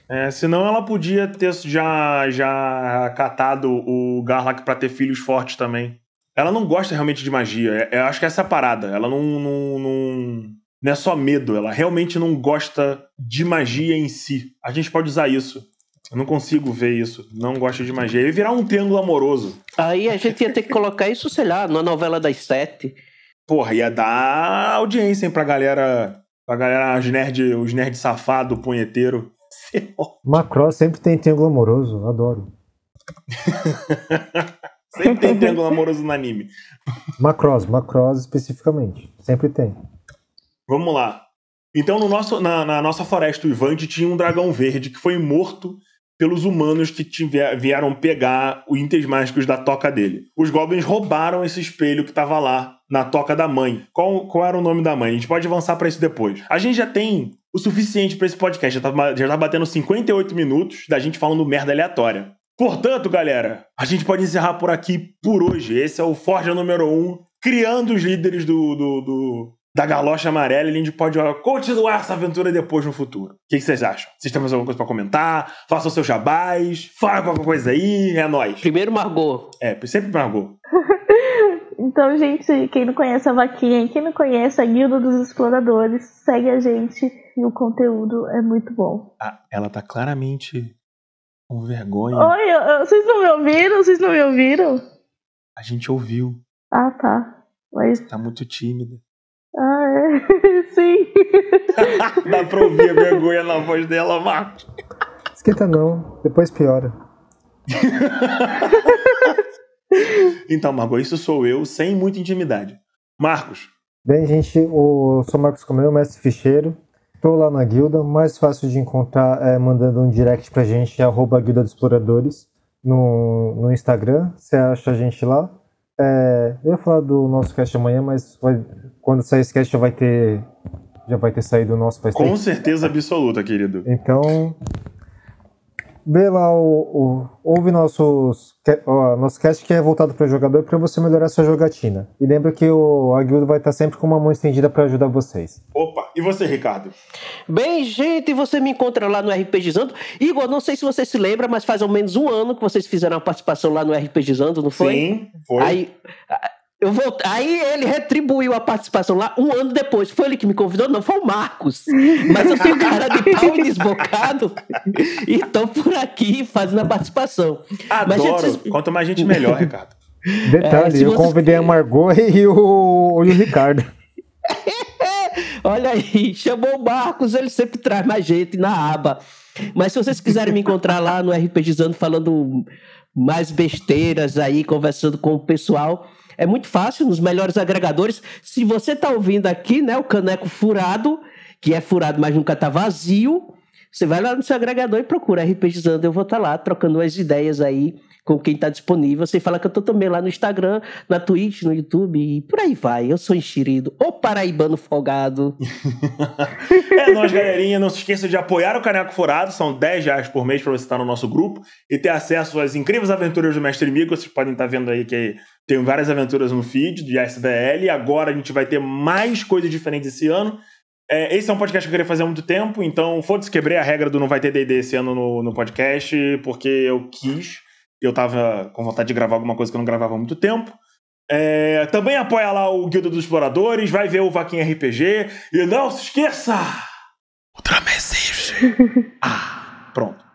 É, senão ela podia ter já, já catado o Garlak pra ter filhos fortes também. Ela não gosta realmente de magia. É- Eu acho que essa é a parada. Ela não, não, não, não é só medo. Ela realmente não gosta de magia em si. A gente pode usar isso. Eu não consigo ver isso. Não gosta de magia. Ia virar um triângulo amoroso. Aí a gente ia ter que colocar isso, sei lá, na novela das sete. Porra, ia dar audiência, hein, pra galera. Pra galera, os nerd, os nerd safado, punheteiro. Macross sempre tem triângulo amoroso, adoro. Sempre tem triângulo amoroso no anime. Macross, Macross especificamente. Sempre tem. Vamos lá. Então, no nosso, na, na nossa floresta uivante tinha um dragão verde que foi morto pelos humanos que tiver- vieram pegar os itens mágicos da toca dele. Os goblins roubaram esse espelho que estava lá na toca da mãe. Qual, qual era o nome da mãe? A gente pode avançar para isso depois. A gente já tem o suficiente para esse podcast. Já tá, já tá batendo 58 minutos da gente falando merda aleatória. Portanto, galera, a gente pode encerrar por aqui por hoje. Esse é o Forja número 1, criando os líderes do, do, do- da galocha amarela e a gente pode continuar essa aventura depois no futuro. O que, que vocês acham? Vocês têm mais alguma coisa pra comentar? Façam seus jabás, fala qualquer coisa aí, é nóis. Primeiro, Margot. É, sempre Margot. Então, gente, quem não conhece a vaquinha, quem não conhece a Guilda dos Exploradores, segue a gente e o conteúdo é muito bom. Ah, ela tá claramente com vergonha. Oi, eu- eu- vocês não me ouviram? Vocês não me ouviram? A gente ouviu. Ah, tá. Mas. Tá muito tímida. Ah, é. Sim. Dá pra ouvir a vergonha na voz dela, Marcos. Esquenta não, depois piora. Então, Margot, isso sou eu, sem muita intimidade. Marcos, Bem, gente, eu sou Marcos Comeu, mestre ficheiro. Estou lá na guilda. Mais fácil de encontrar é mandando um direct pra gente, arroba Guilda dos Exploradores, no, no Instagram. Você acha a gente lá. É, eu ia falar do nosso cast amanhã, mas vai- quando sair esse cast já vai ter, já vai ter saído o nosso faz com tempo. certeza absoluta, querido. Então, vê lá o, o- ouve nossos ó, nosso cast que é voltado para o jogador para você melhorar sua jogatina. E lembra que o a guilda vai estar sempre com uma mão estendida para ajudar vocês. Opa, e você, Ricardo? Bem, gente, você me encontra lá no RPGizando. Igor, não sei se você se lembra, mas faz ao menos um ano que vocês fizeram a participação lá no RPGizando, não foi? Sim, foi. Aí, eu voltei, aí ele retribuiu a participação lá um ano depois. Foi ele que me convidou? Não, foi o Marcos. Mas eu tenho cara de pau e desbocado e tô por aqui fazendo a participação. Mas, Adoro. gente, Quanto mais gente, melhor, Ricardo. Detalhe, É, se eu você- convidei a Margot e o, e o Ricardo. Olha aí, chamou o Marcos, ele sempre traz mais gente na aba. Mas se vocês quiserem me encontrar lá no RPGizando falando mais besteiras aí, conversando com o pessoal, é muito fácil nos melhores agregadores. Se você tá ouvindo aqui, né, o caneco furado, que é furado, mas nunca tá vazio, você vai lá no seu agregador e procura RPGizando, eu vou estar tá lá trocando as ideias aí com quem está disponível. Você fala que eu tô também lá no Instagram, na Twitch, no YouTube e por aí vai. Eu sou enxerido, o paraibano folgado. é nóis, galerinha. Não se esqueça de apoiar o Caneco Furado. São 10 reais por mês para você estar no nosso grupo e ter acesso às incríveis aventuras do Mestre Mico. Vocês podem estar vendo aí que tem várias aventuras no feed de SVL. Agora a gente vai ter mais coisas diferentes esse ano. É, esse é um podcast que eu queria fazer há muito tempo, então foda-se, quebrei a regra do não vai ter DD esse ano no, no podcast, porque eu quis eu tava com vontade de gravar alguma coisa que eu não gravava há muito tempo. É, também apoia lá o Guilda dos Exploradores, vai ver o Vaquinha RPG. E não se esqueça! Ultramessage! ah, pronto.